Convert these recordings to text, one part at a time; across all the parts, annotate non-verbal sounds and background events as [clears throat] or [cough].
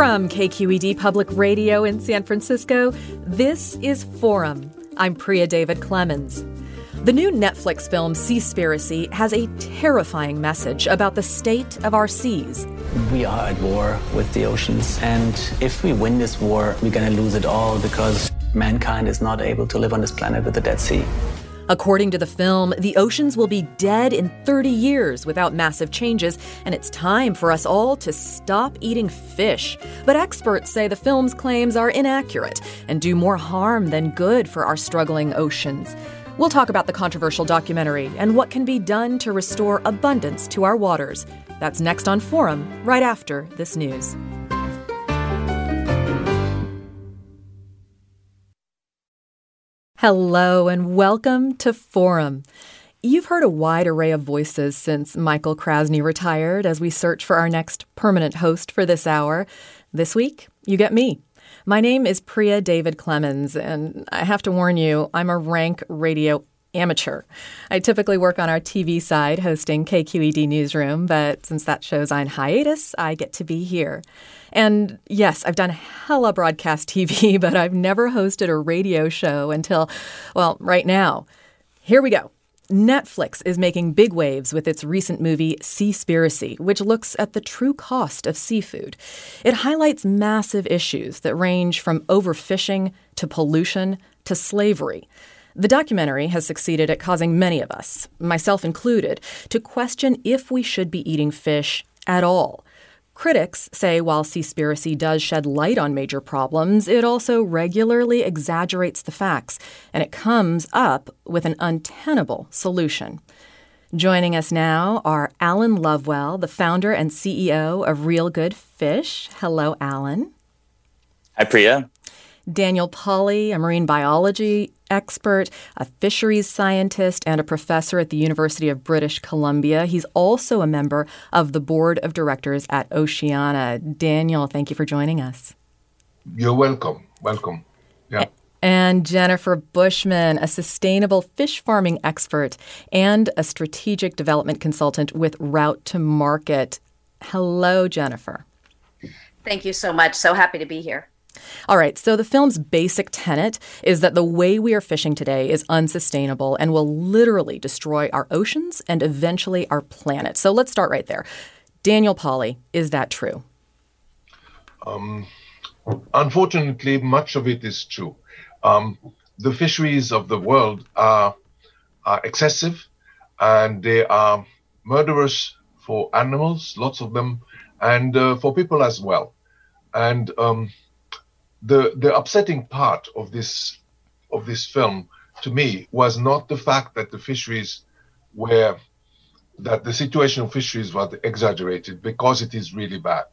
From KQED Public Radio in San Francisco, this is Forum. I'm Priya David Clemens. The new Netflix film Seaspiracy has a terrifying message about the state of our seas. We are at war with the oceans, and if we win this war, we're going to lose it all because mankind is not able to live on this planet with the Dead Sea. According to the film, the oceans will be dead in 30 years without massive changes, and it's time for us all to stop eating fish. But experts say the film's claims are inaccurate and do more harm than good for our struggling oceans. We'll talk about the controversial documentary and what can be done to restore abundance to our waters. That's next on Forum, right after this news. Hello and welcome to Forum. You've heard a wide array of voices since Michael Krasny retired as we search for our next permanent host for this hour. This week, you get me. My name is Priya David Clemens, and I have to warn you, I'm a rank radio amateur. I typically work on our TV side hosting KQED Newsroom, but since that show's on hiatus, I get to be here. And yes, I've done hella broadcast TV, [laughs] but I've never hosted a radio show until, well, right now. Here we go. Netflix is making big waves with its recent movie Seaspiracy, which looks at the true cost of seafood. It highlights massive issues that range from overfishing to pollution to slavery. The documentary has succeeded at causing many of us, myself included, to question if we should be eating fish at all. Critics say while Seaspiracy does shed light on major problems, it also regularly exaggerates the facts, and it comes up with an untenable solution. Joining us now are Alan Lovewell, the founder and CEO of Real Good Fish. Hello, Alan. Hi, Priya. Daniel Pauly, a marine biology expert, a fisheries scientist, and a professor at the University of British Columbia. He's also a member of the board of directors at Oceana. Daniel, thank you for joining us. You're welcome. Welcome. Yeah. And Jennifer Bushman, a sustainable fish farming expert and a strategic development consultant with Route to Market. Hello, Jennifer. Thank you so much. So happy to be here. All right, so the film's basic tenet is that the way we are fishing today is unsustainable and will literally destroy our oceans and eventually our planet. So let's start right there. Daniel Pauly, is that true? Um, unfortunately, much of it is true. Um, the fisheries of the world are, are excessive and they are murderous for animals, lots of them, and uh, for people as well. And um, the the upsetting part of this of this film to me was not the fact that the fisheries were that the situation of fisheries was exaggerated because it is really bad.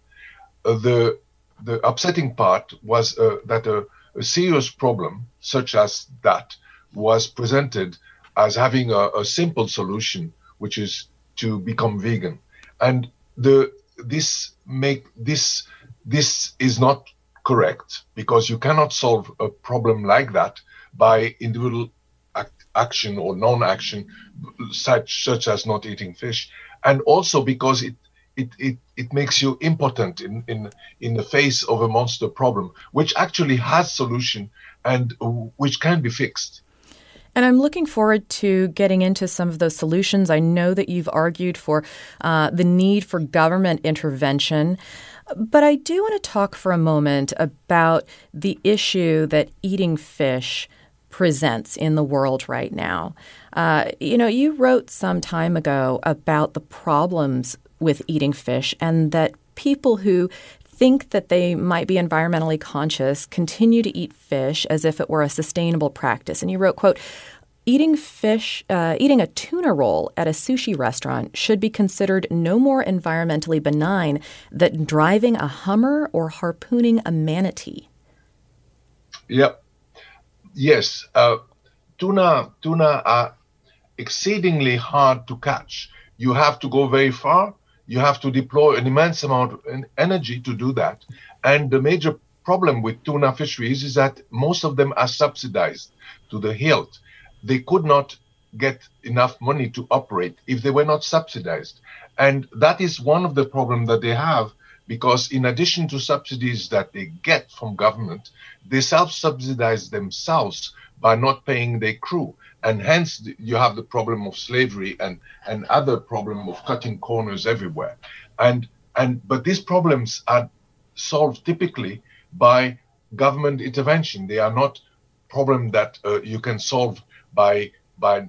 Uh, the the upsetting part was uh, that a, a, serious problem such as that was presented as having a, a simple solution, which is to become vegan, and the this make this this is not correct because you cannot solve a problem like that by individual act, action or non-action such such as not eating fish and also because it it, it, it makes you impotent in, in, in the face of a monster problem, which actually has solution and which can be fixed. And I'm looking forward to getting into some of those solutions. I know that you've argued for uh, the need for government intervention. But I do want to talk for a moment about the issue that eating fish presents in the world right now. Uh, you know, you wrote some time ago about the problems with eating fish and that people who think that they might be environmentally conscious continue to eat fish as if it were a sustainable practice. And you wrote, quote, Eating fish, uh, eating a tuna roll at a sushi restaurant should be considered no more environmentally benign than driving a Hummer or harpooning a manatee. Yep. Yes. Uh, tuna, tuna are exceedingly hard to catch. You have to go very far you have to deploy an immense amount of energy to do that. And the major problem with tuna fisheries is that most of them are subsidized to the hilt. They could not get enough money to operate if they were not subsidized. And that is one of the problems that they have because in addition to subsidies that they get from government, they self-subsidize themselves by not paying their crew. And hence you have the problem of slavery and and other problem of cutting corners everywhere. And and but these problems are solved typically by government intervention. They are not problem that uh, you can solve by by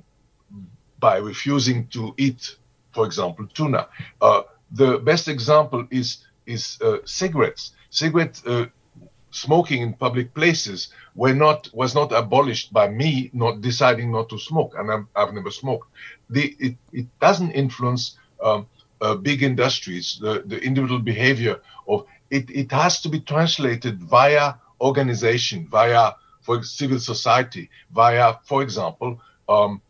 by refusing to eat for example tuna. Uh, the best example is is uh, cigarettes. Cigarette uh, smoking in public places were not was not abolished by me not deciding not to smoke and i have never smoked. The, it, it doesn't influence um, uh, big industries the, the individual behavior of it, it has to be translated via organization via for civil society via for example um,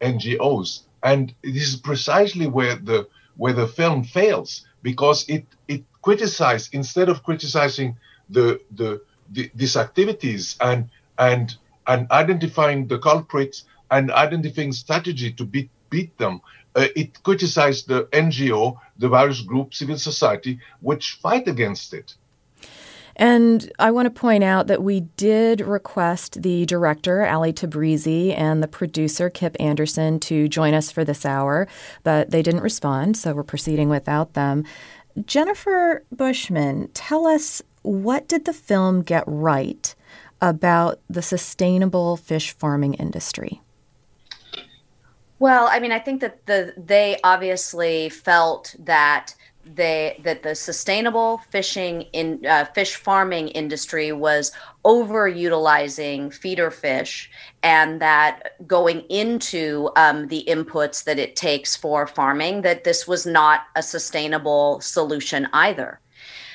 ngos and this is precisely where the where the film fails because it it criticizes instead of criticizing the, the, the these activities and and and identifying the culprits and identifying strategy to beat beat them. Uh, it criticized the NGO, the various groups, civil society, which fight against it. And I want to point out that we did request the director, Ali Tabrizi, and the producer, Kip Anderson, to join us for this hour, but they didn't respond, so we're proceeding without them. Jennifer Bushman, tell us what did the film get right about the sustainable fish farming industry? Well, I mean, I think that the they obviously felt that they that the sustainable fishing in uh, fish farming industry was overutilizing feeder fish and that going into um, the inputs that it takes for farming that this was not a sustainable solution either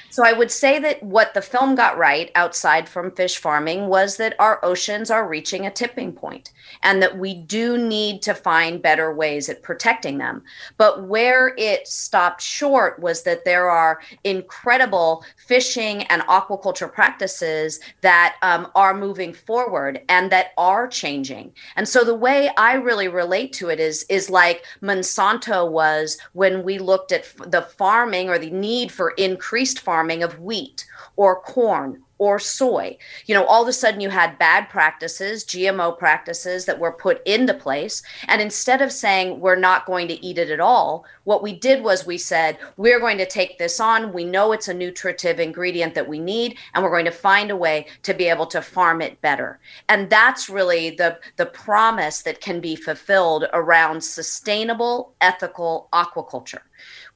so I would say that what the film got right outside from fish farming was that our oceans are reaching a tipping point and that we do need to find better ways at protecting them. But where it stopped short was that there are incredible fishing and aquaculture practices that um, are moving forward and that are changing. And so the way I really relate to it is is like Monsanto was when we looked at the farming or the need for increased farming of wheat or corn or soy. You know, all of a sudden you had bad practices, GMO practices that were put into place. And instead of saying we're not going to eat it at all, what we did was we said, we're going to take this on. We know it's a nutritive ingredient that we need, and we're going to find a way to be able to farm it better. And that's really the, the promise that can be fulfilled around sustainable, ethical aquaculture.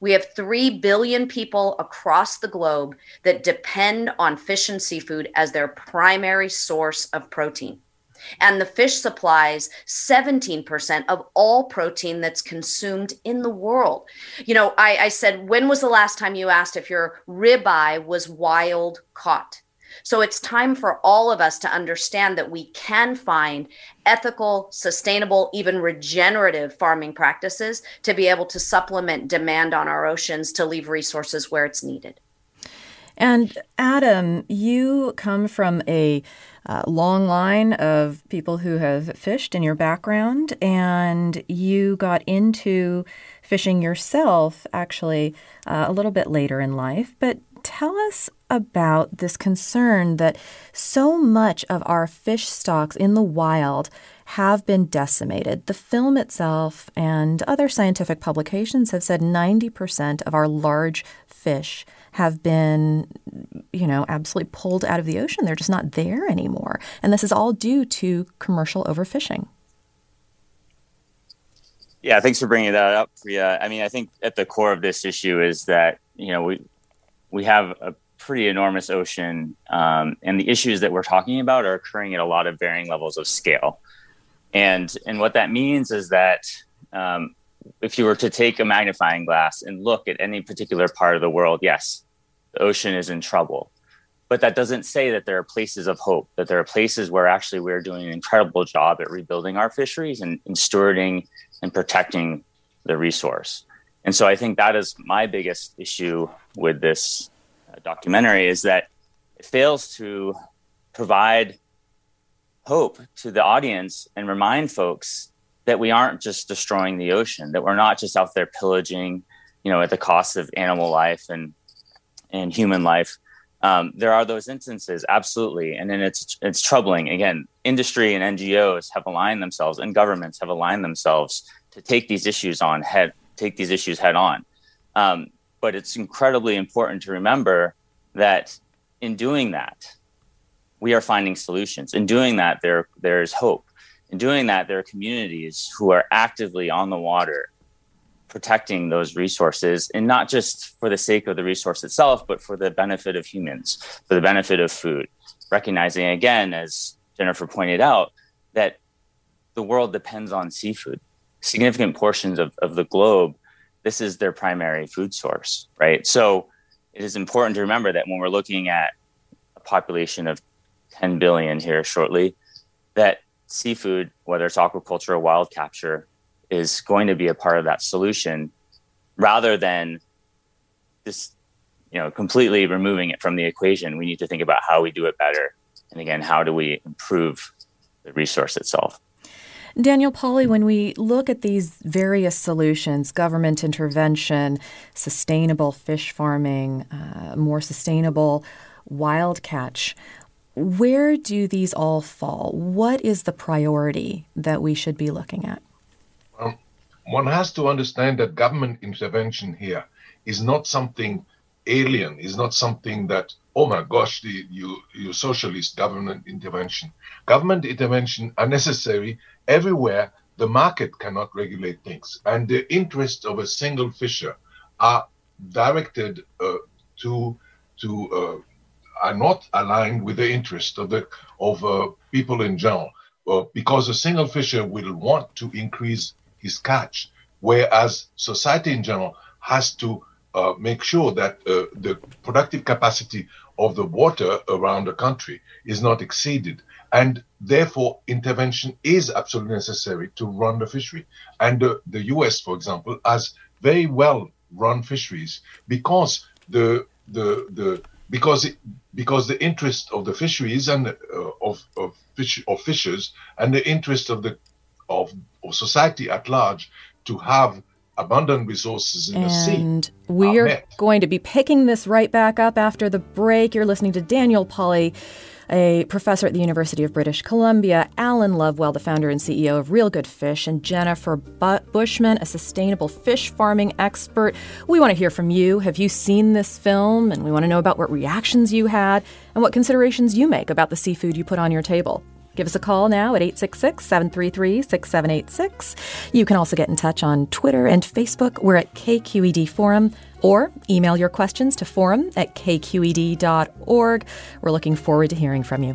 We have 3 billion people across the globe that depend on fish and seafood as their primary source of protein. And the fish supplies 17% of all protein that's consumed in the world. You know, I, I said, when was the last time you asked if your ribeye was wild caught? So it's time for all of us to understand that we can find ethical, sustainable, even regenerative farming practices to be able to supplement demand on our oceans to leave resources where it's needed. And Adam, you come from a uh, long line of people who have fished in your background, and you got into fishing yourself actually uh, a little bit later in life. But tell us about this concern that so much of our fish stocks in the wild have been decimated. The film itself and other scientific publications have said 90% of our large fish have been, you know, absolutely pulled out of the ocean. They're just not there anymore. And this is all due to commercial overfishing. Yeah, thanks for bringing that up, Priya. I mean, I think at the core of this issue is that you know we we have a pretty enormous ocean, um, and the issues that we're talking about are occurring at a lot of varying levels of scale. And and what that means is that um, if you were to take a magnifying glass and look at any particular part of the world, yes, the ocean is in trouble. But that doesn't say that there are places of hope, that there are places where actually we're doing an incredible job at rebuilding our fisheries and, and stewarding and protecting the resource. And so I think that is my biggest issue with this uh, documentary is that it fails to provide hope to the audience and remind folks that we aren't just destroying the ocean, that we're not just out there pillaging, you know, at the cost of animal life and and human life. Um, there are those instances, absolutely, and then it's it's troubling. Again, industry and NGOs have aligned themselves, and governments have aligned themselves to take these issues on head, take these issues head on. Um, but it's incredibly important to remember that in doing that, we are finding solutions. In doing that, there there's hope. In doing that, there are communities who are actively on the water protecting those resources and not just for the sake of the resource itself, but for the benefit of humans, for the benefit of food. Recognizing again, as Jennifer pointed out, that the world depends on seafood. Significant portions of, of the globe, this is their primary food source, right? So it is important to remember that when we're looking at a population of 10 billion here shortly, that seafood, whether it's aquaculture or wild capture, is going to be a part of that solution rather than just you know completely removing it from the equation. We need to think about how we do it better. And again how do we improve the resource itself Daniel Pauly, when we look at these various solutions government intervention, sustainable fish farming, uh, more sustainable wild catch where do these all fall? What is the priority that we should be looking at? one has to understand that government intervention here is not something alien, is not something that, oh my gosh, the, you, you socialist government intervention. Government intervention are necessary everywhere the market cannot regulate things. And the interests of a single fisher are directed uh, to, to uh, are not aligned with the interest of the of uh, people in general, because a single fisher will want to increase his catch, whereas society in general has to uh, make sure that uh, the productive capacity of the water around the country is not exceeded. And therefore, intervention is absolutely necessary to run the fishery. And uh, the US, for example, has very well run fisheries because the the the because it, because the interest of the fisheries and uh, of of, fish, of fishers and the interest of the of, of society at large to have abundant resources in and the sea. And we're going to be picking this right back up after the break. You're listening to Daniel Pauly, a professor at the University of British Columbia, Alan Lovewell, the founder and CEO of Real Good Fish, and Jennifer Bushman, a sustainable fish farming expert. We want to hear from you. Have you seen this film? And we want to know about what reactions you had and what considerations you make about the seafood you put on your table. Give us a call now at 866 733 6786. You can also get in touch on Twitter and Facebook. We're at KQED Forum or email your questions to forum at kqed.org. We're looking forward to hearing from you.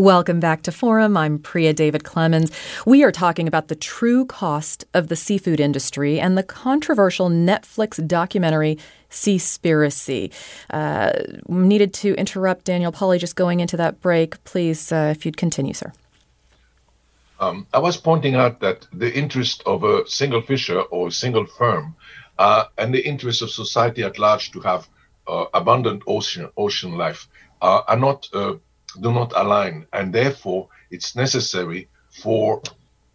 Welcome back to Forum. I'm Priya David Clemens. We are talking about the true cost of the seafood industry and the controversial Netflix documentary Seaspiracy. Uh, needed to interrupt Daniel Pauly just going into that break. Please, uh, if you'd continue, sir. Um, I was pointing out that the interest of a single fisher or a single firm uh, and the interest of society at large to have uh, abundant ocean ocean life uh, are not uh, do not align, and therefore it's necessary for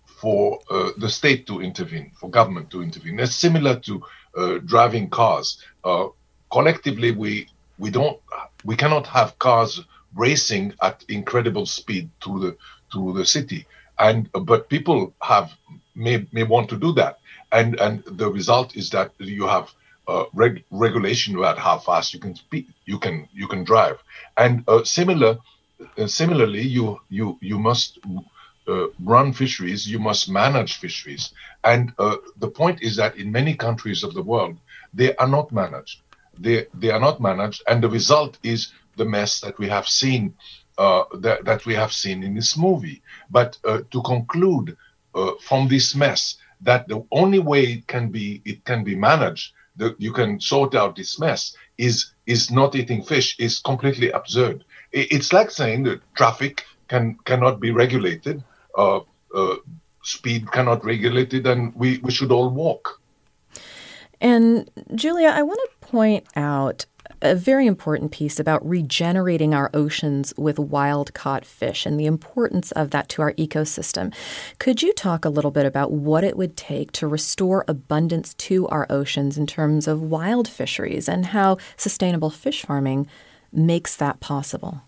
for uh, the state to intervene, for government to intervene. It's similar to uh, driving cars. Uh, collectively, we we don't we cannot have cars racing at incredible speed through the through the city, and but people have may may want to do that, and and the result is that you have uh, reg- regulation about how fast you can speed, you can you can drive, and uh, similar similarly, you you you must uh, run fisheries, you must manage fisheries, and uh, the point is that in many countries of the world, they are not managed. They they are not managed, and the result is the mess that we have seen uh, that that we have seen in this movie. But uh, to conclude uh, from this mess that the only way it can be it can be managed, that you can sort out this mess is is not eating fish is completely absurd it's like saying that traffic can cannot be regulated, uh, uh, speed cannot be regulated, and we, we should all walk. And Julia, I want to point out a very important piece about regenerating our oceans with wild caught fish and the importance of that to our ecosystem. Could you talk a little bit about what it would take to restore abundance to our oceans in terms of wild fisheries and how sustainable fish farming makes that possible?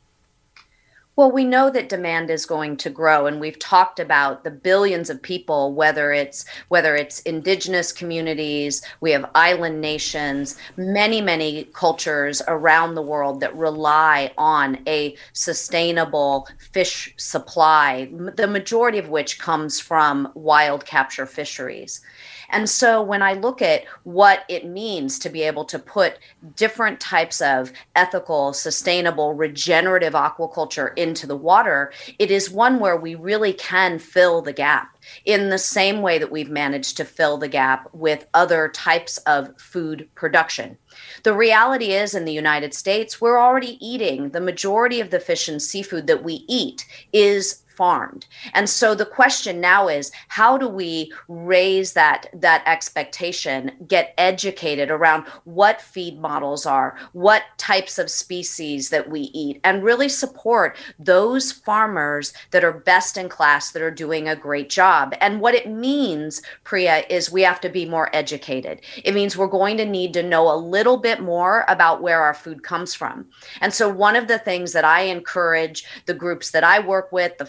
Well, we know that demand is going to grow and we've talked about the billions of people whether it's whether it's indigenous communities, we have island nations, many many cultures around the world that rely on a sustainable fish supply, the majority of which comes from wild capture fisheries. And so when I look at what it means to be able to put different types of ethical, sustainable, regenerative aquaculture into the water, it is one where we really can fill the gap in the same way that we've managed to fill the gap with other types of food production. The reality is, in the United States, we're already eating the majority of the fish and seafood that we eat is farmed. And so the question now is how do we raise that that expectation, get educated around what feed models are, what types of species that we eat and really support those farmers that are best in class that are doing a great job. And what it means, Priya, is we have to be more educated. It means we're going to need to know a little bit more about where our food comes from. And so one of the things that I encourage the groups that I work with, the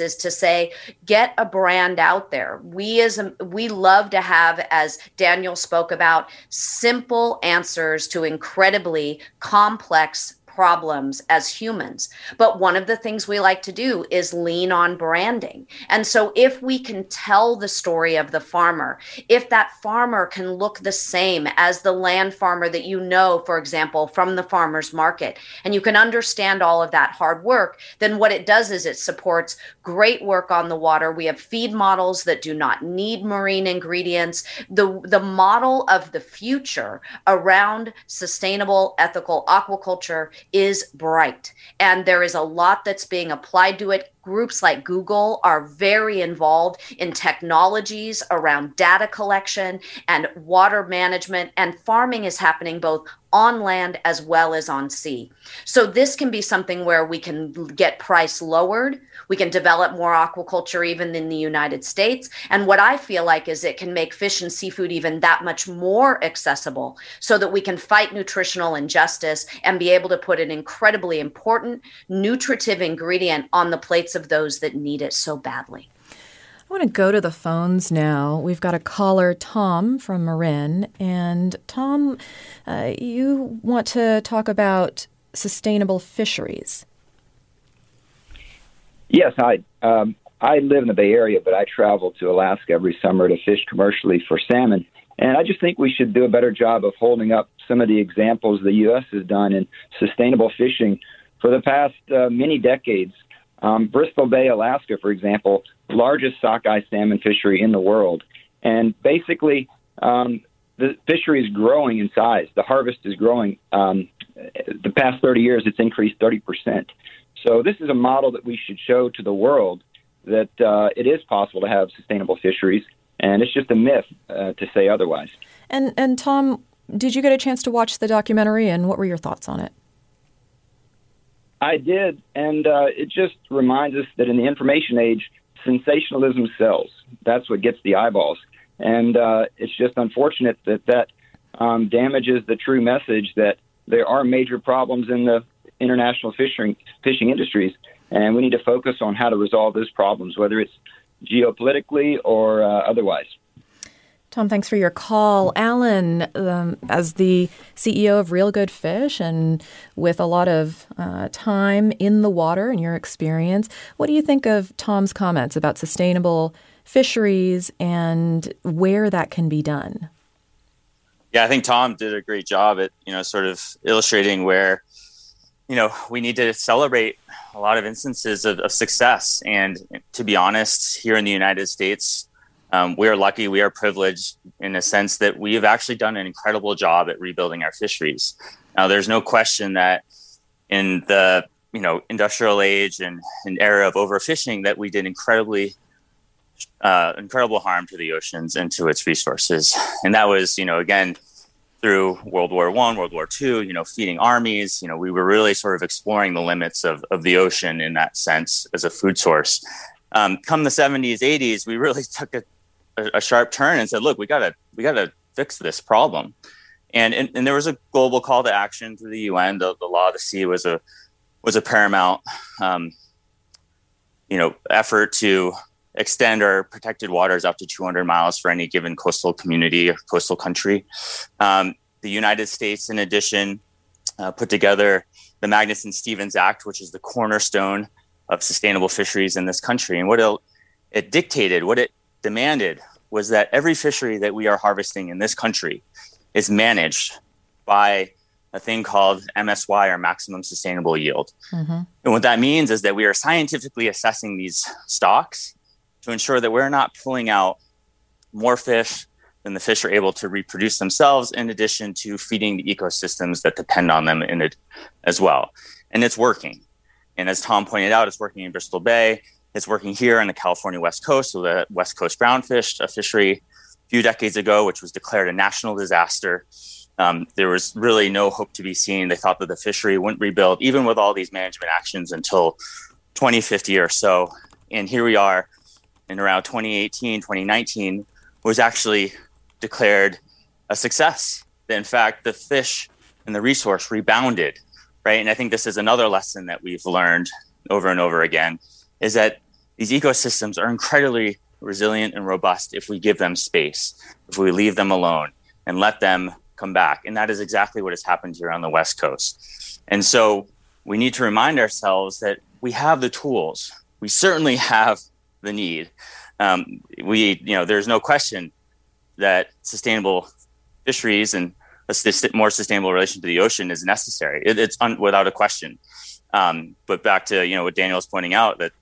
is to say get a brand out there. We as we love to have as daniel spoke about simple answers to incredibly complex problems as humans. But one of the things we like to do is lean on branding. And so if we can tell the story of the farmer, if that farmer can look the same as the land farmer that you know, for example, from the farmer's market, and you can understand all of that hard work, then what it does is it supports great work on the water. We have feed models that do not need marine ingredients. The, the model of the future around sustainable, ethical aquaculture is bright. And there is a lot that's being applied to it groups like Google are very involved in technologies around data collection and water management, and farming is happening both on land as well as on sea. So, this can be something where we can get price lowered. We can develop more aquaculture even in the United States. And what I feel like is it can make fish and seafood even that much more accessible so that we can fight nutritional injustice and be able to put an incredibly important nutritive ingredient on the plates of those that need it so badly. I want to go to the phones now. We've got a caller, Tom from Marin. And Tom, uh, you want to talk about sustainable fisheries. Yes, I um, I live in the Bay Area, but I travel to Alaska every summer to fish commercially for salmon. And I just think we should do a better job of holding up some of the examples the U.S. has done in sustainable fishing for the past uh, many decades. Um, Bristol Bay, Alaska, for example, largest sockeye salmon fishery in the world, and basically um, the fishery is growing in size. The harvest is growing. Um, the past 30 years, it's increased 30 percent. So this is a model that we should show to the world that uh, it is possible to have sustainable fisheries, and it's just a myth uh, to say otherwise. And and Tom, did you get a chance to watch the documentary, and what were your thoughts on it? I did, and uh, it just reminds us that in the information age, sensationalism sells. That's what gets the eyeballs, and uh, it's just unfortunate that that um, damages the true message that there are major problems in the international fishing fishing industries, and we need to focus on how to resolve those problems, whether it's geopolitically or uh, otherwise. Tom, thanks for your call. Alan, um, as the CEO of Real Good Fish and with a lot of uh, time in the water and your experience, what do you think of Tom's comments about sustainable fisheries and where that can be done? Yeah, I think Tom did a great job at, you know, sort of illustrating where, you know, we need to celebrate a lot of instances of, of success. And to be honest, here in the United States, um, we are lucky, we are privileged in a sense that we have actually done an incredible job at rebuilding our fisheries. Now, there's no question that in the you know industrial age and an era of overfishing that we did incredibly uh, incredible harm to the oceans and to its resources, and that was you know again through World War One, World War Two, you know, feeding armies. You know, we were really sort of exploring the limits of, of the ocean in that sense as a food source. Um, come the 70s, 80s, we really [laughs] took a a, a sharp turn and said, "Look, we gotta we gotta fix this problem." And, and, and there was a global call to action through the UN. The, the law of the sea was a was a paramount, um, you know, effort to extend our protected waters up to 200 miles for any given coastal community or coastal country. Um, the United States, in addition, uh, put together the Magnuson Stevens Act, which is the cornerstone of sustainable fisheries in this country. And what it, it dictated, what it demanded was that every fishery that we are harvesting in this country is managed by a thing called MSY or maximum sustainable yield. Mm-hmm. And what that means is that we are scientifically assessing these stocks to ensure that we're not pulling out more fish than the fish are able to reproduce themselves, in addition to feeding the ecosystems that depend on them in it as well. And it's working. And as Tom pointed out, it's working in Bristol Bay. It's working here on the California West Coast with the West Coast groundfish, a fishery a few decades ago, which was declared a national disaster. Um, there was really no hope to be seen. They thought that the fishery wouldn't rebuild, even with all these management actions, until 2050 or so. And here we are in around 2018, 2019, was actually declared a success. In fact, the fish and the resource rebounded, right? And I think this is another lesson that we've learned over and over again is that these ecosystems are incredibly resilient and robust if we give them space, if we leave them alone and let them come back. And that is exactly what has happened here on the West Coast. And so we need to remind ourselves that we have the tools. We certainly have the need. Um, we, you know, there's no question that sustainable fisheries and a more sustainable relation to the ocean is necessary. It, it's un, without a question. Um, but back to you know what Daniel was pointing out that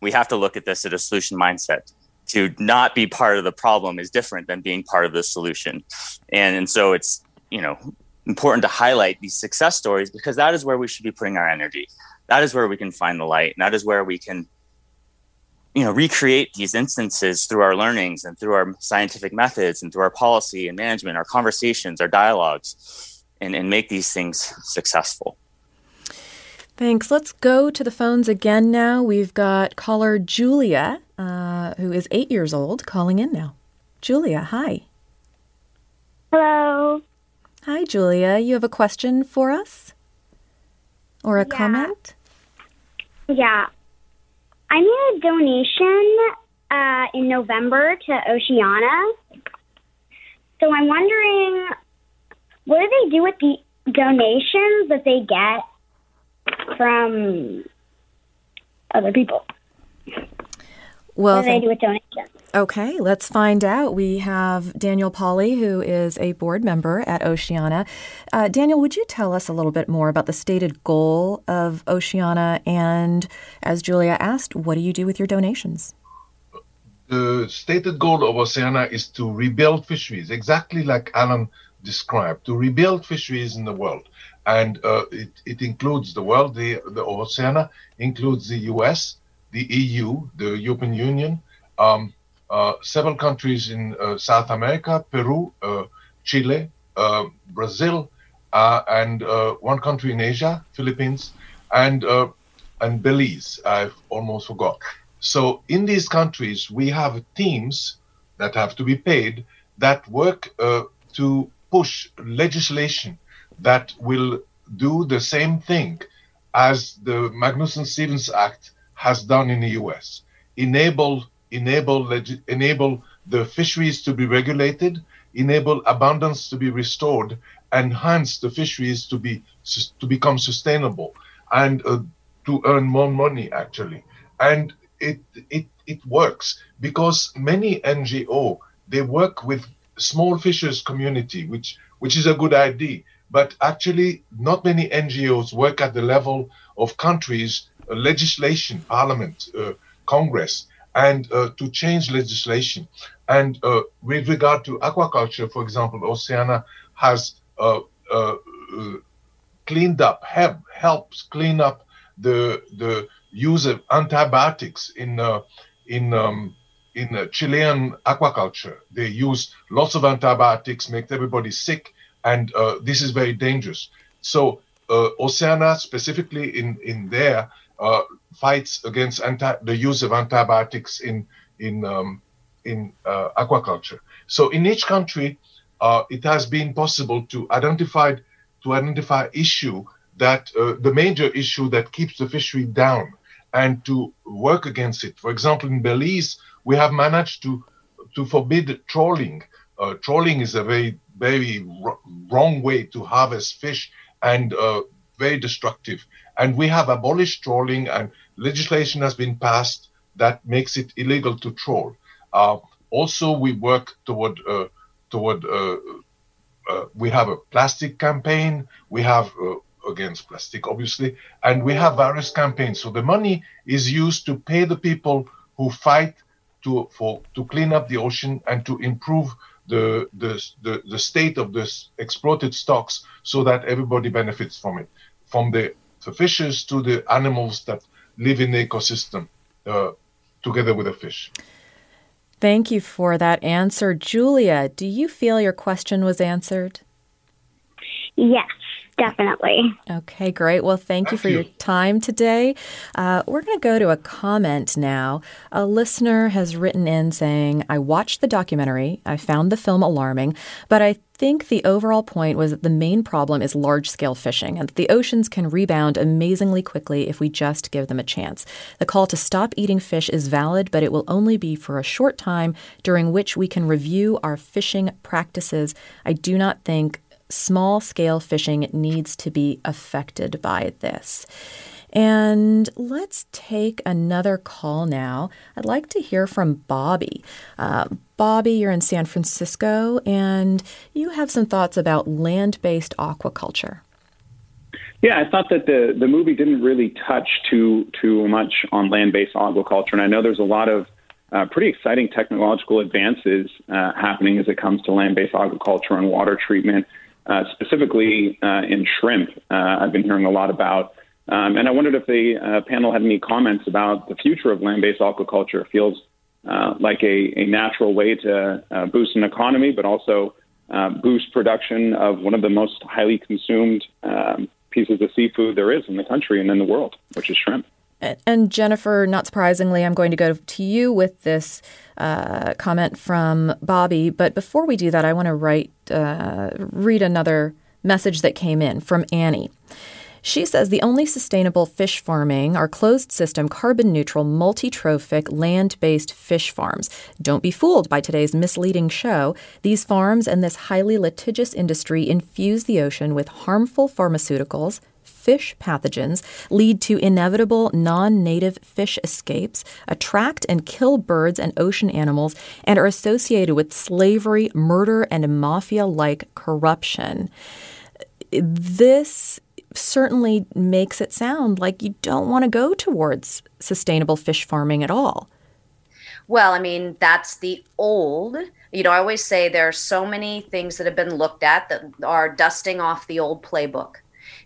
we have to look at this at a solution mindset. To not be part of the problem is different than being part of the solution. And, and so it's, you know, important to highlight these success stories because that is where we should be putting our energy. That is where we can find the light. And that is where we can, you know, recreate these instances through our learnings and through our scientific methods and through our policy and management, our conversations, our dialogues, and, and make these things successful. Thanks. Let's go to the phones again now. We've got caller Julia, uh, who is eight years old, calling in now. Julia, hi. Hello. Hi, Julia. You have a question for us? Or a yeah. comment? Yeah. I made a donation uh, in November to Oceana. So I'm wondering what do they do with the donations that they get from other people. Well, what they do with donations? Okay, let's find out. We have Daniel Pauly, who is a board member at Oceana. Uh, Daniel, would you tell us a little bit more about the stated goal of Oceana? And as Julia asked, what do you do with your donations? The stated goal of Oceana is to rebuild fisheries, exactly like Alan described, to rebuild fisheries in the world. And uh, it, it includes the world, the, the Oceana includes the US, the EU, the European Union, um, uh, several countries in uh, South America, Peru, Chile, Brazil, and one country in Asia, Philippines, and and Belize. I've almost forgot. So in these countries, we have teams that have to be paid that work uh, to push legislation that will do the same thing as the Magnuson Stevens Act has done in the US. Enable enable enable the fisheries to be regulated, enable abundance to be restored, enhance the fisheries to be to become sustainable and uh, to earn more money actually. And it it it works because many NGO they work with small fishers community, which which is a good idea. But actually, not many NGOs work at the level of countries, uh, legislation, parliament, uh, Congress, and uh, to change legislation. And uh, with regard to aquaculture, for example, Oceana has uh, uh, cleaned up, help, helps clean up the the use of antibiotics in in um, in Chilean aquaculture. They use lots of antibiotics, make everybody sick, and this is very dangerous. So Oceana, specifically in in there, uh, fights against anti- the use of antibiotics in in um, in uh, aquaculture. So in each country, uh, it has been possible to identify to identify issue that uh, the major issue that keeps the fishery down and to work against it. For example, in Belize, we have managed to to forbid trawling. Uh, trawling is a very very r- wrong way to harvest fish and uh, very destructive. And we have abolished trawling, and legislation has been passed that makes it illegal to troll. Uh, also, we work toward uh, toward. Uh, uh we have a plastic campaign. We have uh, against plastic, obviously, and we have various campaigns. So the money is used to pay the people who fight to for to clean up the ocean and to improve the the the, the state of this exploited stocks so that everybody benefits from it, from the the fishes to the animals that live in the ecosystem uh, together with the fish. Thank you for that answer. Julia, do you feel your question was answered? Yes. Definitely. Okay, great. Well, thank, thank you for you. your time today. Uh, we're going to go to a comment now. A listener has written in saying, I watched the documentary. I found the film alarming, but I think the overall point was that the main problem is large scale fishing and that the oceans can rebound amazingly quickly if we just give them a chance. The call to stop eating fish is valid, but it will only be for a short time during which we can review our fishing practices. I do not think small scale fishing needs to be affected by this. And let's take another call now. I'd like to hear from Bobby. Uh, Bobby, you're in San Francisco and you have some thoughts about land based aquaculture. Yeah, I thought that the, the movie didn't really touch too too much on land based aquaculture, and I know there's a lot of uh, pretty exciting technological advances uh, happening as it comes to land based aquaculture and water treatment uh, specifically uh, in shrimp. Uh, I've been hearing a lot about. Um, and I wondered if the uh, panel had any comments about the future of land based aquaculture. It feels uh, like a, a, natural way to boost an economy, but also boost production of one of the most highly consumed um, pieces of seafood there is in the country and in the world, which is shrimp. And Jennifer, not surprisingly, I'm going to go to you with this uh, comment from Bobby. But before we do that, I want to write, uh, read another message that came in from Annie. She says the only sustainable fish farming are closed system, carbon neutral, multi trophic, land based fish farms. Don't be fooled by today's misleading show. These farms and this highly litigious industry infuse the ocean with harmful pharmaceuticals, fish pathogens lead to inevitable non native fish escapes, attract and kill birds and ocean animals, and are associated with slavery, murder, and mafia like corruption. This certainly makes it sound like you don't want to go towards sustainable fish farming at all. Well, I mean, that's the old. You know, I always say there are so many things that have been looked at that are dusting off the old playbook.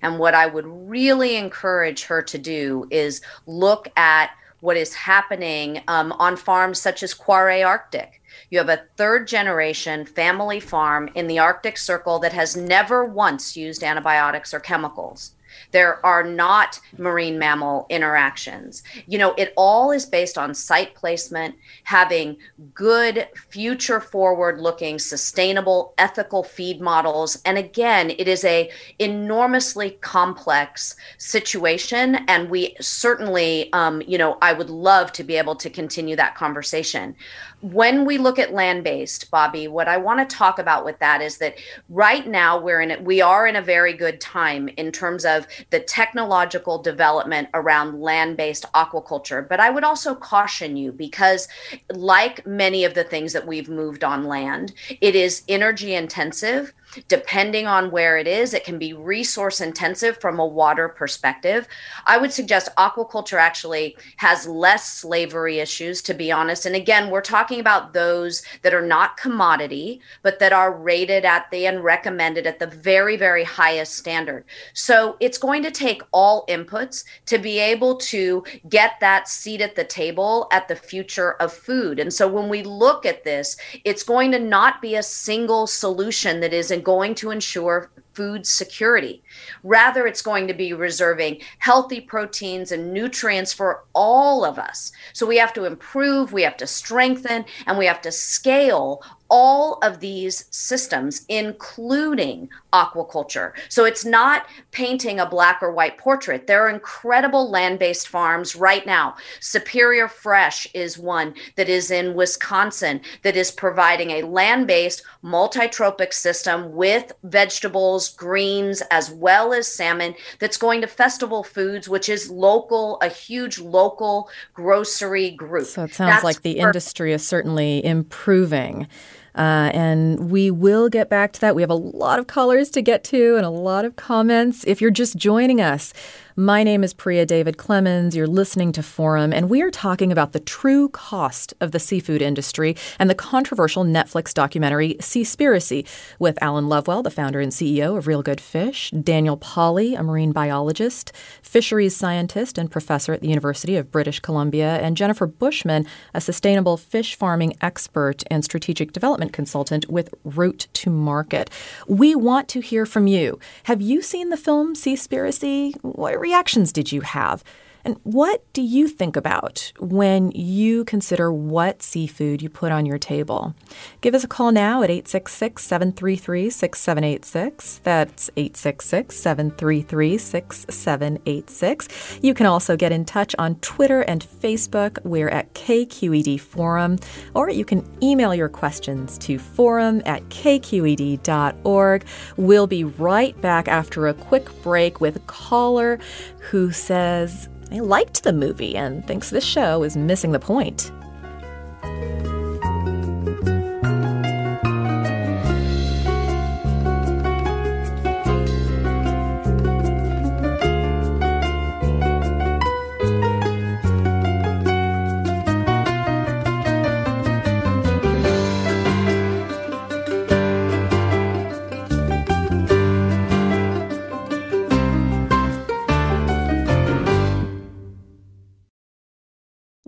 And what I would really encourage her to do is look at what is happening um, on farms such as Kvarøy Arctic. You have a third generation family farm in the Arctic Circle that has never once used antibiotics or chemicals. There are not marine mammal interactions. You know, it all is based on site placement, having good future forward looking sustainable ethical feed models. And again, it is a enormously complex situation and we certainly um, you know, I would love to be able to continue that conversation when we look at land-based bobby what i want to talk about with that is that right now we're in we are in a very good time in terms of the technological development around land-based aquaculture. But i would also caution you because like many of the things that we've moved on land it is energy intensive Depending on where it is, it can be resource intensive from a water perspective. I would suggest aquaculture actually has less slavery issues, to be honest. And again, we're talking about those that are not commodity, but that are rated at the and recommended at the very, very highest standard. So it's going to take all inputs to be able to get that seat at the table at the future of food. And so when we look at this, it's going to not be a single solution that is in going to ensure food security. Rather, it's going to be reserving healthy proteins and nutrients for all of us. So we have to improve, we have to strengthen, and we have to scale all of these systems, including aquaculture. So it's not painting a black or white portrait. There are incredible land based farms right now. Superior Fresh is one that is in Wisconsin that is providing a land based multi-trophic system with vegetables, greens, as well as salmon that's going to Festival Foods, which is local, a huge local grocery group. So it sounds that's like the industry is certainly improving. Uh, and we will get back to that. We have a lot of callers to get to and a lot of comments. If you're just joining us, my name is Priya David Clemens. You're listening to Forum, and we are talking about the true cost of the seafood industry and the controversial Netflix documentary Seaspiracy with Alan Lovewell, the founder and CEO of Real Good Fish, Daniel Pauly, a marine biologist, fisheries scientist and professor at the University of British Columbia, and Jennifer Bushman, a sustainable fish farming expert and strategic development consultant with Route to Market. We want to hear from you. Have you seen the film Seaspiracy? What reactions did you have? And what do you think about when you consider what seafood you put on your table? Give us a call now at 866 733 6786. That's 866 733 6786. You can also get in touch on Twitter and Facebook. We're at KQED Forum. Or you can email your questions to forum at kqed.org. We'll be right back after a quick break with caller who says, I liked the movie and thinks this show is missing the point.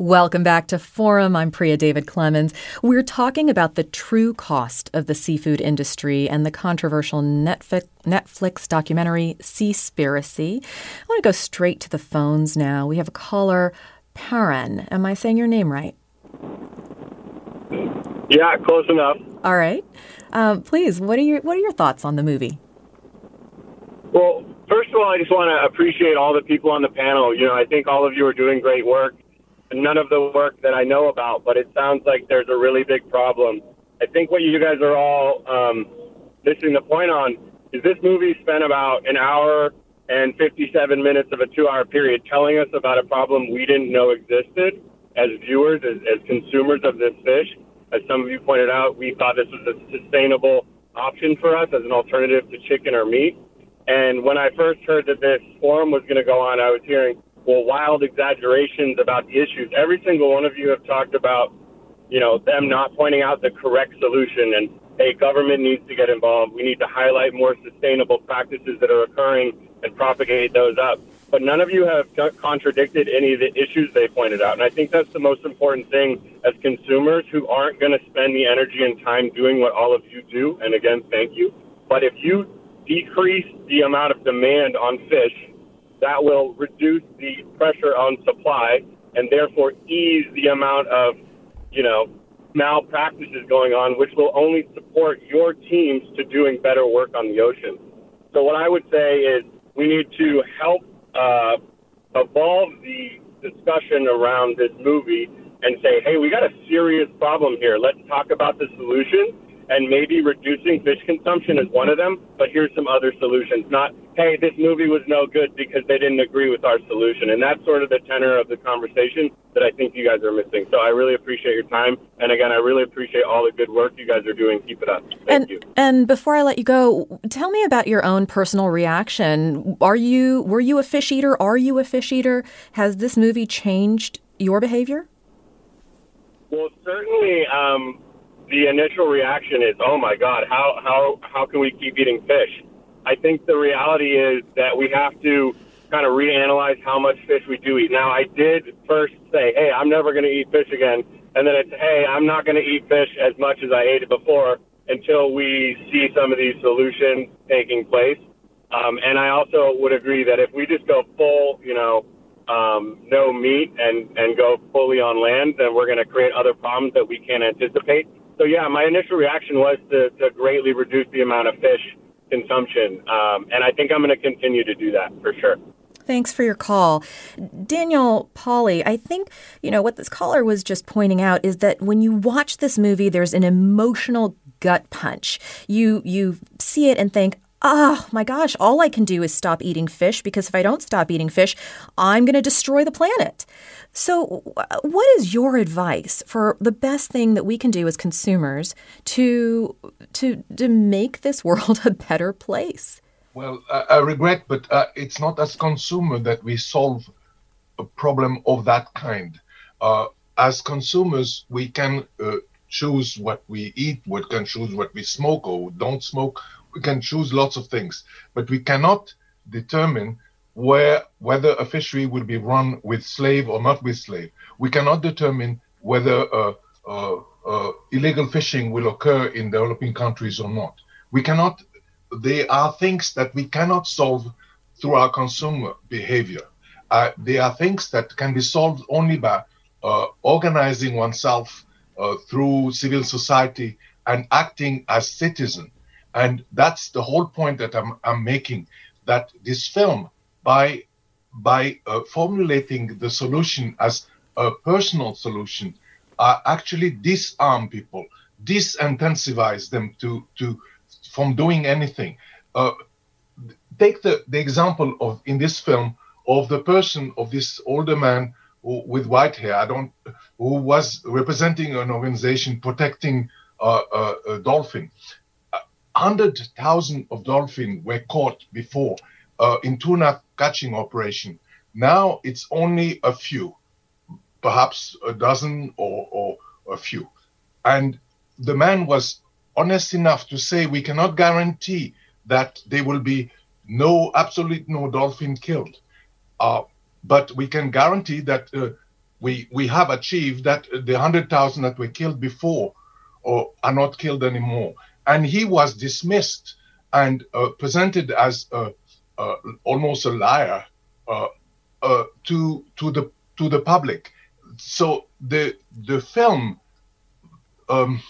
Welcome back to Forum. I'm Priya David Clemens. We're talking about the true cost of the seafood industry and the controversial Netflix, Netflix documentary Seaspiracy. I want to go straight to the phones now. We have a caller, Paran. Am I saying your name right? Yeah, close enough. All right. Um, please, what are your what are your thoughts on the movie? Well, first of all, I just want to appreciate all the people on the panel. You know, I think all of you are doing great work none of the work that I know about, but it sounds like there's a really big problem. I think what you guys are all um, missing the point on is this movie spent about an hour and 57 minutes of a two hour period telling us about a problem we didn't know existed as viewers, as, as consumers of this fish. As some of you pointed out, we thought this was a sustainable option for us as an alternative to chicken or meat. And when I first heard that this forum was going to go on, I was hearing, well, wild exaggerations about the issues. Every single one of you have talked about, you know, them not pointing out the correct solution and, hey, government needs to get involved. We need to highlight more sustainable practices that are occurring and propagate those up. But none of you have contradicted any of the issues they pointed out. And I think that's the most important thing as consumers who aren't going to spend the energy and time doing what all of you do. And again, thank you. But if you decrease the amount of demand on fish, that will reduce the pressure on supply and therefore ease the amount of, you know, malpractices going on, which will only support your teams to doing better work on the ocean. So what I would say is we need to help uh, evolve the discussion around this movie and say, hey, we got a serious problem here. Let's talk about the solution and maybe reducing fish consumption is one of them, but here's some other solutions. Not, hey, this movie was no good because they didn't agree with our solution. And that's sort of the tenor of the conversation that I think you guys are missing. So I really appreciate your time. And again, I really appreciate all the good work you guys are doing. Keep it up. Thank and, you. And before I let you go, tell me about your own personal reaction. Are you were you a fish eater? Are you a fish eater? Has this movie changed your behavior? Well, certainly, um, the initial reaction is, "Oh my God, how how how can we keep eating fish?" I think the reality is that we have to kind of reanalyze how much fish we do eat. Now, I did first say, "Hey, I'm never going to eat fish again," and then it's, "Hey, I'm not going to eat fish as much as I ate it before until we see some of these solutions taking place." Um, and I also would agree that if we just go full, you know, um, no meat and and go fully on land, then we're going to create other problems that we can't anticipate. So yeah, my initial reaction was to, to greatly reduce the amount of fish consumption, um, and I think I'm going to continue to do that for sure. Thanks for your call. Daniel Pauly, I think, you know, what this caller was just pointing out is that when you watch this movie, there's an emotional gut punch. You you see it and think, oh my gosh, all I can do is stop eating fish because if I don't stop eating fish, I'm going to destroy the planet. So, what is your advice for the best thing that we can do as consumers to to to make this [laughs] world a better place? Well, I, I regret, but uh, it's not as consumer that we solve a problem of that kind. Uh, as consumers, we can uh, choose what we eat, we can choose what we smoke or don't smoke. We can choose lots of things, but we cannot determine where whether a fishery will be run with slave or not with slave. We cannot determine whether uh, uh, uh, illegal fishing will occur in developing countries or not. We cannot. There are things that we cannot solve through our consumer behavior. Uh, there are things that can be solved only by uh, organizing oneself uh, through civil society and acting as citizen. And that's the whole point that I'm, I'm making. That this film by by uh, formulating the solution as a personal solution, uh, actually disarm people, disincentivize them to to from doing anything. Uh, take the, the example of in this film of the person of this older man who, with white hair. I don't who was representing an organization protecting uh, uh, a dolphin. Hundred thousand of dolphin were caught before uh, in tuna catching operation. Now it's only a few, perhaps a dozen or, or a few. And the man was honest enough to say we cannot guarantee that there will be no, absolute no dolphin killed. Uh, but we can guarantee that uh, we we have achieved that the hundred thousand that were killed before or are not killed anymore. And he was dismissed and uh, presented as almost a liar uh, uh, to to the to the public. So the the film um,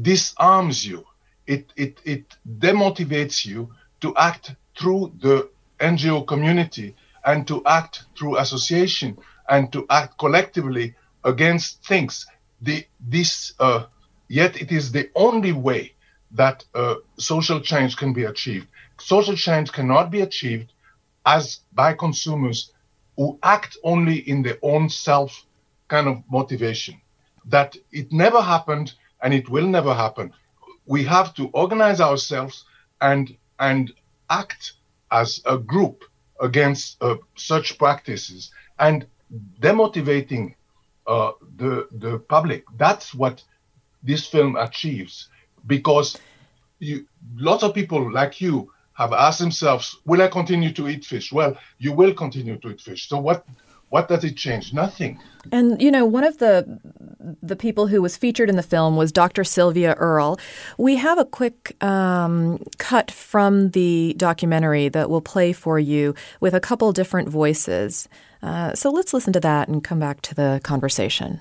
disarms you. It it it demotivates you to act through the NGO community and to act through association and to act collectively against things. The, this, uh, yet it is the only way that uh, social change can be achieved. Social change cannot be achieved as by consumers who act only in their own self kind of motivation. That it never happened and it will never happen. We have to organize ourselves and and act as a group against uh, such practices and demotivating uh, the the public. That's what this film achieves because you, lots of people like you have asked themselves, "Will I continue to eat fish?" Well, you will continue to eat fish. So what what does it change? Nothing. And you know, one of the the people who was featured in the film was Dr. Sylvia Earle. We have a quick um, cut from the documentary that we'll play for you with a couple different voices. Uh, so let's listen to that and come back to the conversation.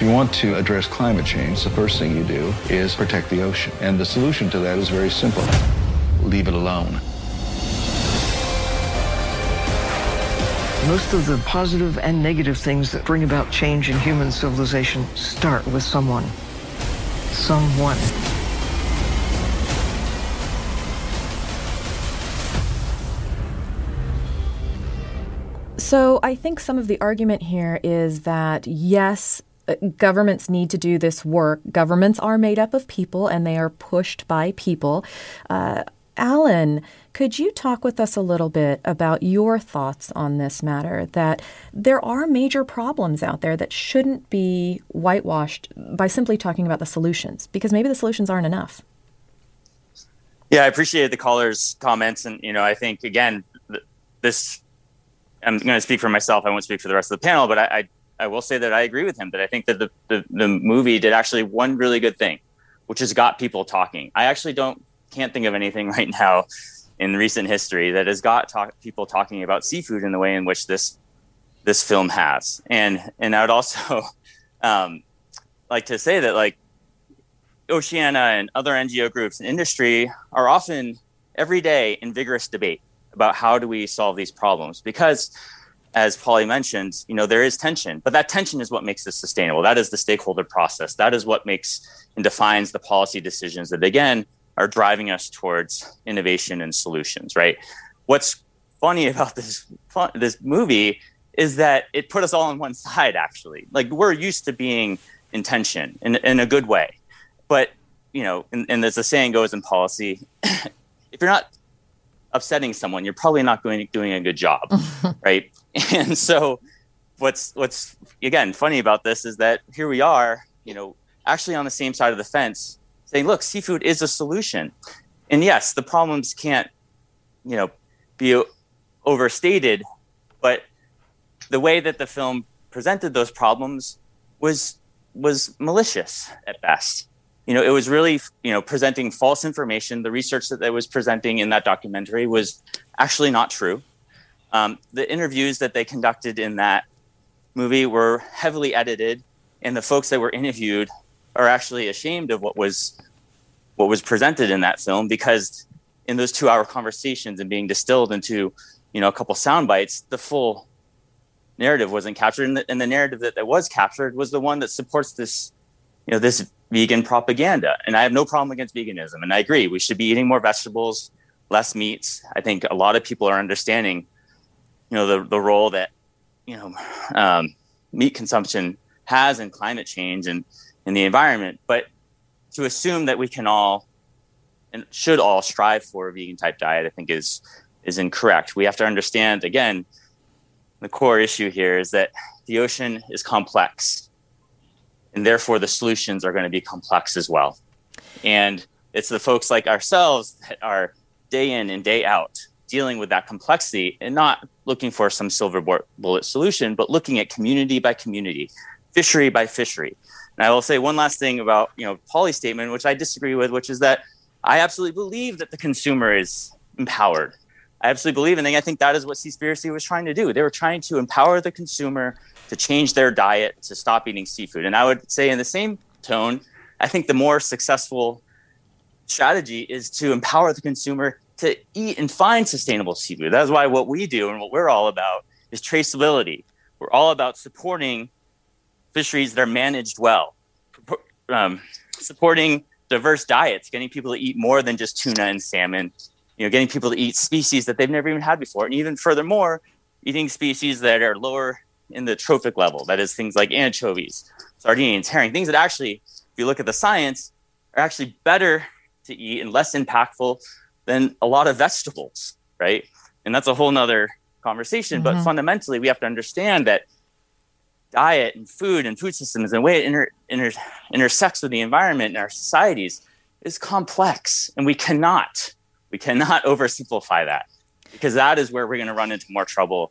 If you want to address climate change, the first thing you do is protect the ocean. And the solution to that is very simple leave it alone. Most of the positive and negative things that bring about change in human civilization start with someone. Someone. So I think some of the argument here is that yes, governments need to do this work. Governments are made up of people and they are pushed by people. Uh, Alan, could you talk with us a little bit about your thoughts on this matter? That there are major problems out there that shouldn't be whitewashed by simply talking about the solutions, because maybe the solutions aren't enough. Yeah, I appreciate the caller's comments, and you know, I think again, this. I'm going to speak for myself. I won't speak for the rest of the panel, but I, I, I will say that I agree with him that I think that the, the the movie did actually one really good thing, which has got people talking. I actually don't can't think of anything [laughs] right now in recent history that has got talk, people talking about seafood in the way in which this this film has. And and I would also [laughs] um, like to say that like Oceana and other NGO groups and industry are often every day in vigorous debate about how do we solve these problems because as Pauly mentioned, you know, there is tension, but that tension is what makes this sustainable. That is the stakeholder process. That is what makes and defines the policy decisions that again are driving us towards innovation and solutions, right? What's funny about this this movie is that it put us all on one side actually. Like we're used to being in tension in, in a good way. But, you know, and, and as the saying goes in policy, [clears throat] if you're not upsetting someone, you're probably not going doing a good job, [laughs] right? [laughs] And so, what's what's again funny about this is that here we are, you know, actually on the same side of the fence, saying, look, seafood is a solution. And yes, the problems can't, you know, be overstated, but the way that the film presented those problems was was malicious at best. You know, it was really, you know, presenting false information. The research that they was presenting in that documentary was actually not true. Um, the interviews that they conducted in that movie were heavily edited, and the folks that were interviewed are actually ashamed of what was what was presented in that film because in those two hour conversations and being distilled into you know a couple sound bites the full narrative wasn't captured. And the, and the narrative that, that was captured was the one that supports this you know this vegan propaganda. And i have no problem against veganism and i agree. We should be eating more vegetables less meats. I think a lot of people are understanding you know the, the role that you know um, meat consumption has in climate change and in the environment but to assume that we can all and should all strive for a vegan type diet, I think is is incorrect. We have to understand again, the core issue here is that the ocean is complex, and therefore the solutions are going to be complex as well. And it's the folks like ourselves that are day in and day out dealing with that complexity and not looking for some silver bullet solution, but looking at community by community, fishery by fishery. And I will say one last thing about you know Pauly's statement, which I disagree with, which is that I absolutely believe that the consumer is empowered. I absolutely believe, and I think that is what Seaspiracy was trying to do. They were trying to empower the consumer to change their diet to stop eating seafood. And I would say, in the same tone, I think the more successful strategy is to empower the consumer to eat and find sustainable seafood. That's why what we do and what we're all about is traceability. We're all about supporting fisheries that are managed well, um, supporting diverse diets, getting people to eat more than just tuna and salmon, you know, getting people to eat species that they've never even had before, and even furthermore, eating species that are lower in the trophic level. That is things like anchovies, sardines, herring, things that actually, if you look at the science, are actually better to eat and less impactful than a lot of vegetables, right? And that's a whole nother conversation. Mm-hmm. But fundamentally, we have to understand that diet and food and food systems and the way it inter, inter, intersects with the environment in our societies is complex and we cannot we cannot [laughs] oversimplify that because that is where we're going to run into more trouble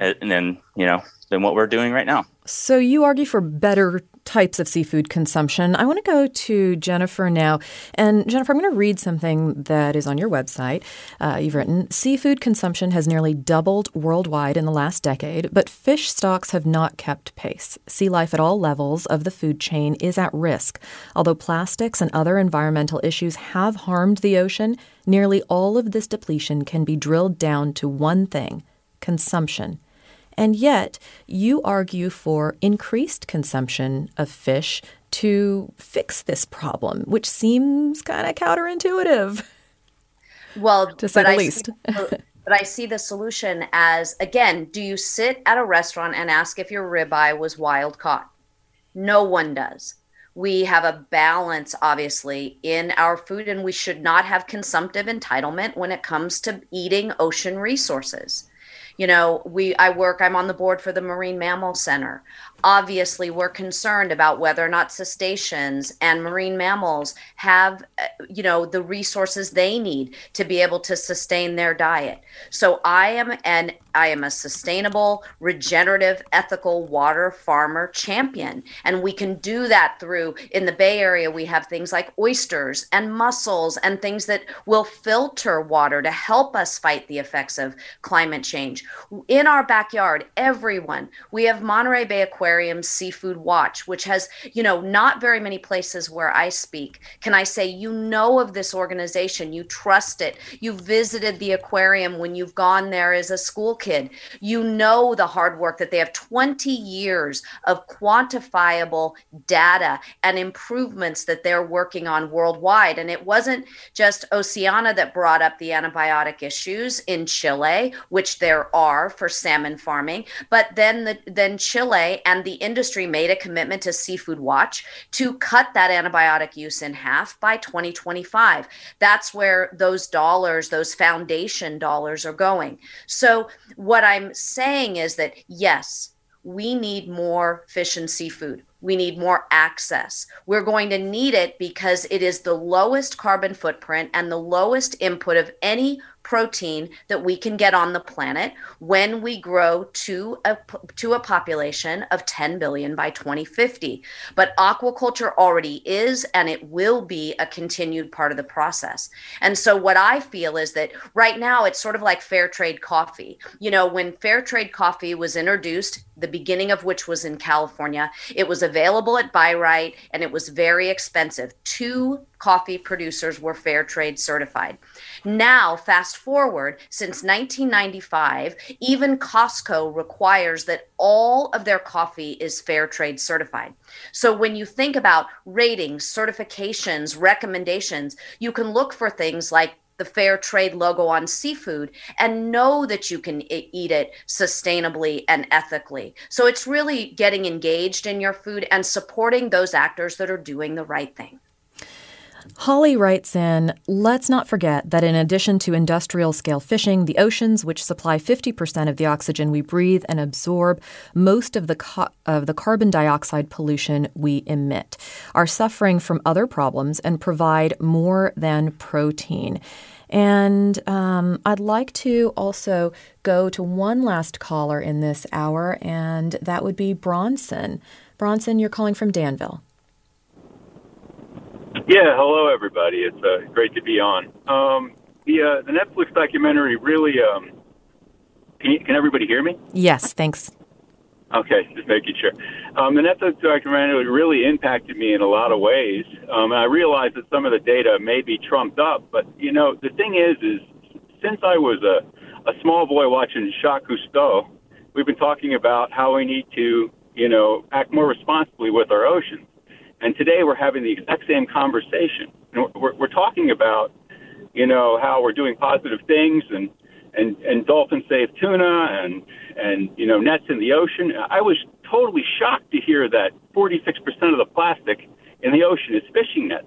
uh, and then you know than what we're doing right now so you argue for better types of seafood consumption. I want to go to Jennifer now. And Jennifer, I'm going to read something that is on your website. Uh, you've written Seafood consumption has nearly doubled worldwide in the last decade, but fish stocks have not kept pace. Sea life at all levels of the food chain is at risk. Although plastics and other environmental issues have harmed the ocean, nearly all of this depletion can be drilled down to one thing consumption. And yet, you argue for increased consumption of fish to fix this problem, which seems kind of counterintuitive. Well, to say the I least. See, [laughs] but I see the solution as again, do you sit at a restaurant and ask if your ribeye was wild caught? No one does. We have a balance, obviously, in our food, and we should not have consumptive entitlement when it comes to eating ocean resources you know we i work i'm on the board for the marine mammal center. Obviously we're concerned about whether or not cetaceans and marine mammals have uh, you know the resources they need to be able to sustain their diet. So i am an i am a sustainable regenerative ethical water farmer champion and we can do that through in the bay area we have things like oysters and mussels and things that will filter water to help us fight the effects of climate change in our backyard everyone we have monterey bay aquarium Seafood Watch, which has, you know, not very many places where I speak. Can I say, you know of this organization, you trust it, you visited the aquarium when you've gone there as a school kid, you know the hard work that they have 20 years of quantifiable data and improvements that they're working on worldwide. And it wasn't just Oceana that brought up the antibiotic issues in Chile, which there are for salmon farming, but then the then Chile and the industry made a commitment to Seafood Watch to cut that antibiotic use in half by 2025. That's where those dollars, those foundation dollars, are going. So, what I'm saying is that yes, we need more fish and seafood. We need more access. We're going to need it because it is the lowest carbon footprint and the lowest input of any protein that we can get on the planet when we grow to a to a population of 10 billion by 2050 but aquaculture already is and it will be a continued part of the process. And so what i feel is that right now it's sort of like fair trade coffee. You know when fair trade coffee was introduced the beginning of which was in california it was available at Bi-Rite and it was very expensive two coffee producers were fair trade certified. Now, fast forward, since 1995, even Costco requires that all of their coffee is fair trade certified. So when you think about ratings, certifications, recommendations, you can look for things like the fair trade logo on seafood and know that you can eat it sustainably and ethically. So it's really getting engaged in your food and supporting those actors that are doing the right thing. Holly writes in Let's not forget that in addition to industrial scale fishing, the oceans, which supply 50% of the oxygen we breathe and absorb most of the, co- of the carbon dioxide pollution we emit, are suffering from other problems and provide more than protein. And um, I'd like to also go to one last caller in this hour, and that would be Bronson. Bronson, you're calling from Danville. Yeah, hello everybody. It's uh, great to be on. Um, the uh, the Netflix documentary really. Um, can, you, can everybody hear me? Yes, thanks. Okay, just making sure. Um, the Netflix documentary really impacted me in a lot of ways. Um, I realized that some of the data may be trumped up, but you know the thing is, is since I was a a small boy watching Jacques Cousteau, we've been talking about how we need to, you know, act more responsibly with our oceans. And today we're having the exact same conversation. We're, we're talking about, you know, how we're doing positive things and, and, and dolphin safe tuna and, and, you know, nets in the ocean. I was totally shocked to hear that 46% of the plastic in the ocean is fishing nets.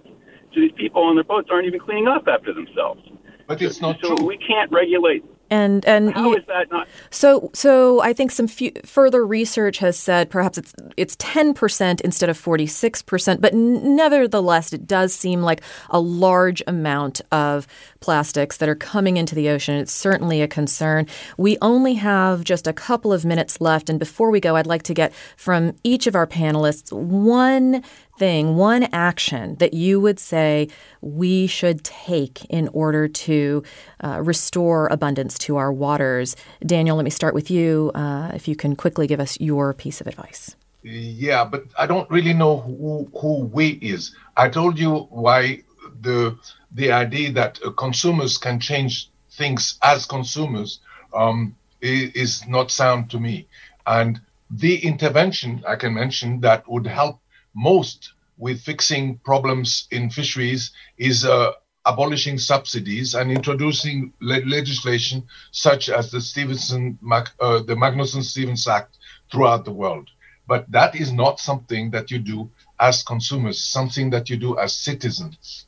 So these people on their boats aren't even cleaning up after themselves. But it's not so true. we can't regulate and and how is that not so so I think some f- further research has said perhaps it's it's 10% instead of 46%, but nevertheless it does seem like a large amount of plastics that are coming into the ocean. It's certainly a concern. We only have just a couple of minutes left and before we go I'd like to get from each of our panelists one thing, one action that you would say we should take in order to uh, restore abundance to our waters? Daniel, let me start with you. Uh, if you can quickly give us your piece of advice. Yeah, but I don't really know who, who we is. I told you why the the idea that uh, consumers can change things as consumers um, is not sound to me. And the intervention I can mention that would help most with fixing problems in fisheries is uh, abolishing subsidies and introducing le- legislation such as the Stevenson, uh, the Magnuson-Stevens Act throughout the world. But that is not something that you do as consumers, something that you do as citizens.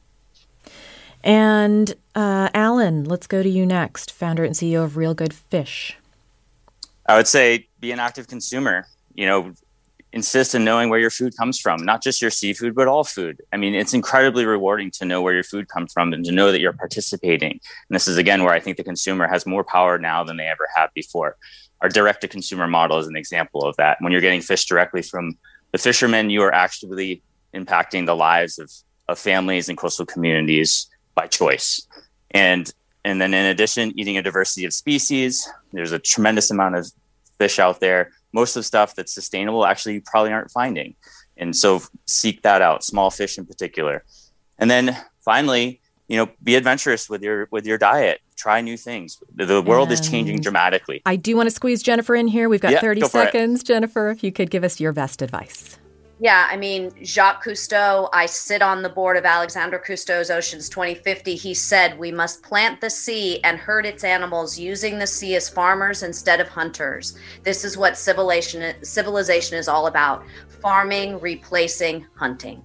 And uh, Alan, let's go to you next, founder and CEO of Real Good Fish. I would say be an active consumer. You know, insist in knowing where your food comes from, not just your seafood, but all food. I mean, it's incredibly rewarding to know where your food comes from and to know that you're participating. And this is again where I think the consumer has more power now than they ever have before. Our direct to consumer model is an example of that. When you're getting fish directly from the fishermen, you are actually impacting the lives of, of families and coastal communities by choice. And and then in addition, eating a diversity of species. There's a tremendous amount of fish out there most of the stuff that's sustainable actually you probably aren't finding. And so seek that out, small fish in particular. And then finally, you know, be adventurous with your with your diet. Try new things. The, world is changing dramatically. I do want to squeeze Jennifer in here. We've got yeah, 30 seconds. Jennifer, if you could give us your best advice. Yeah, I mean, Jacques Cousteau, I sit on the board of Alexandra Cousteau's Oceans 2050. He said we must plant the sea and herd its animals using the sea as farmers instead of hunters. This is what civilization civilization is all about. Farming replacing hunting.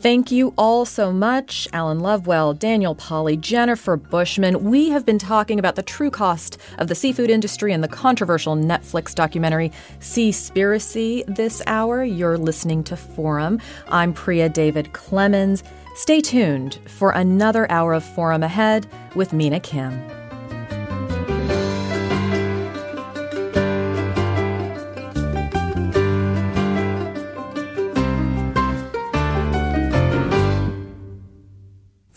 Thank you all so much, Alan Lovewell, Daniel Pauly, Jennifer Bushman. We have been talking about the true cost of the seafood industry and the controversial Netflix documentary Seaspiracy this hour. You're listening to Forum. I'm Priya David Clemens. Stay tuned for another hour of Forum ahead with Mina Kim.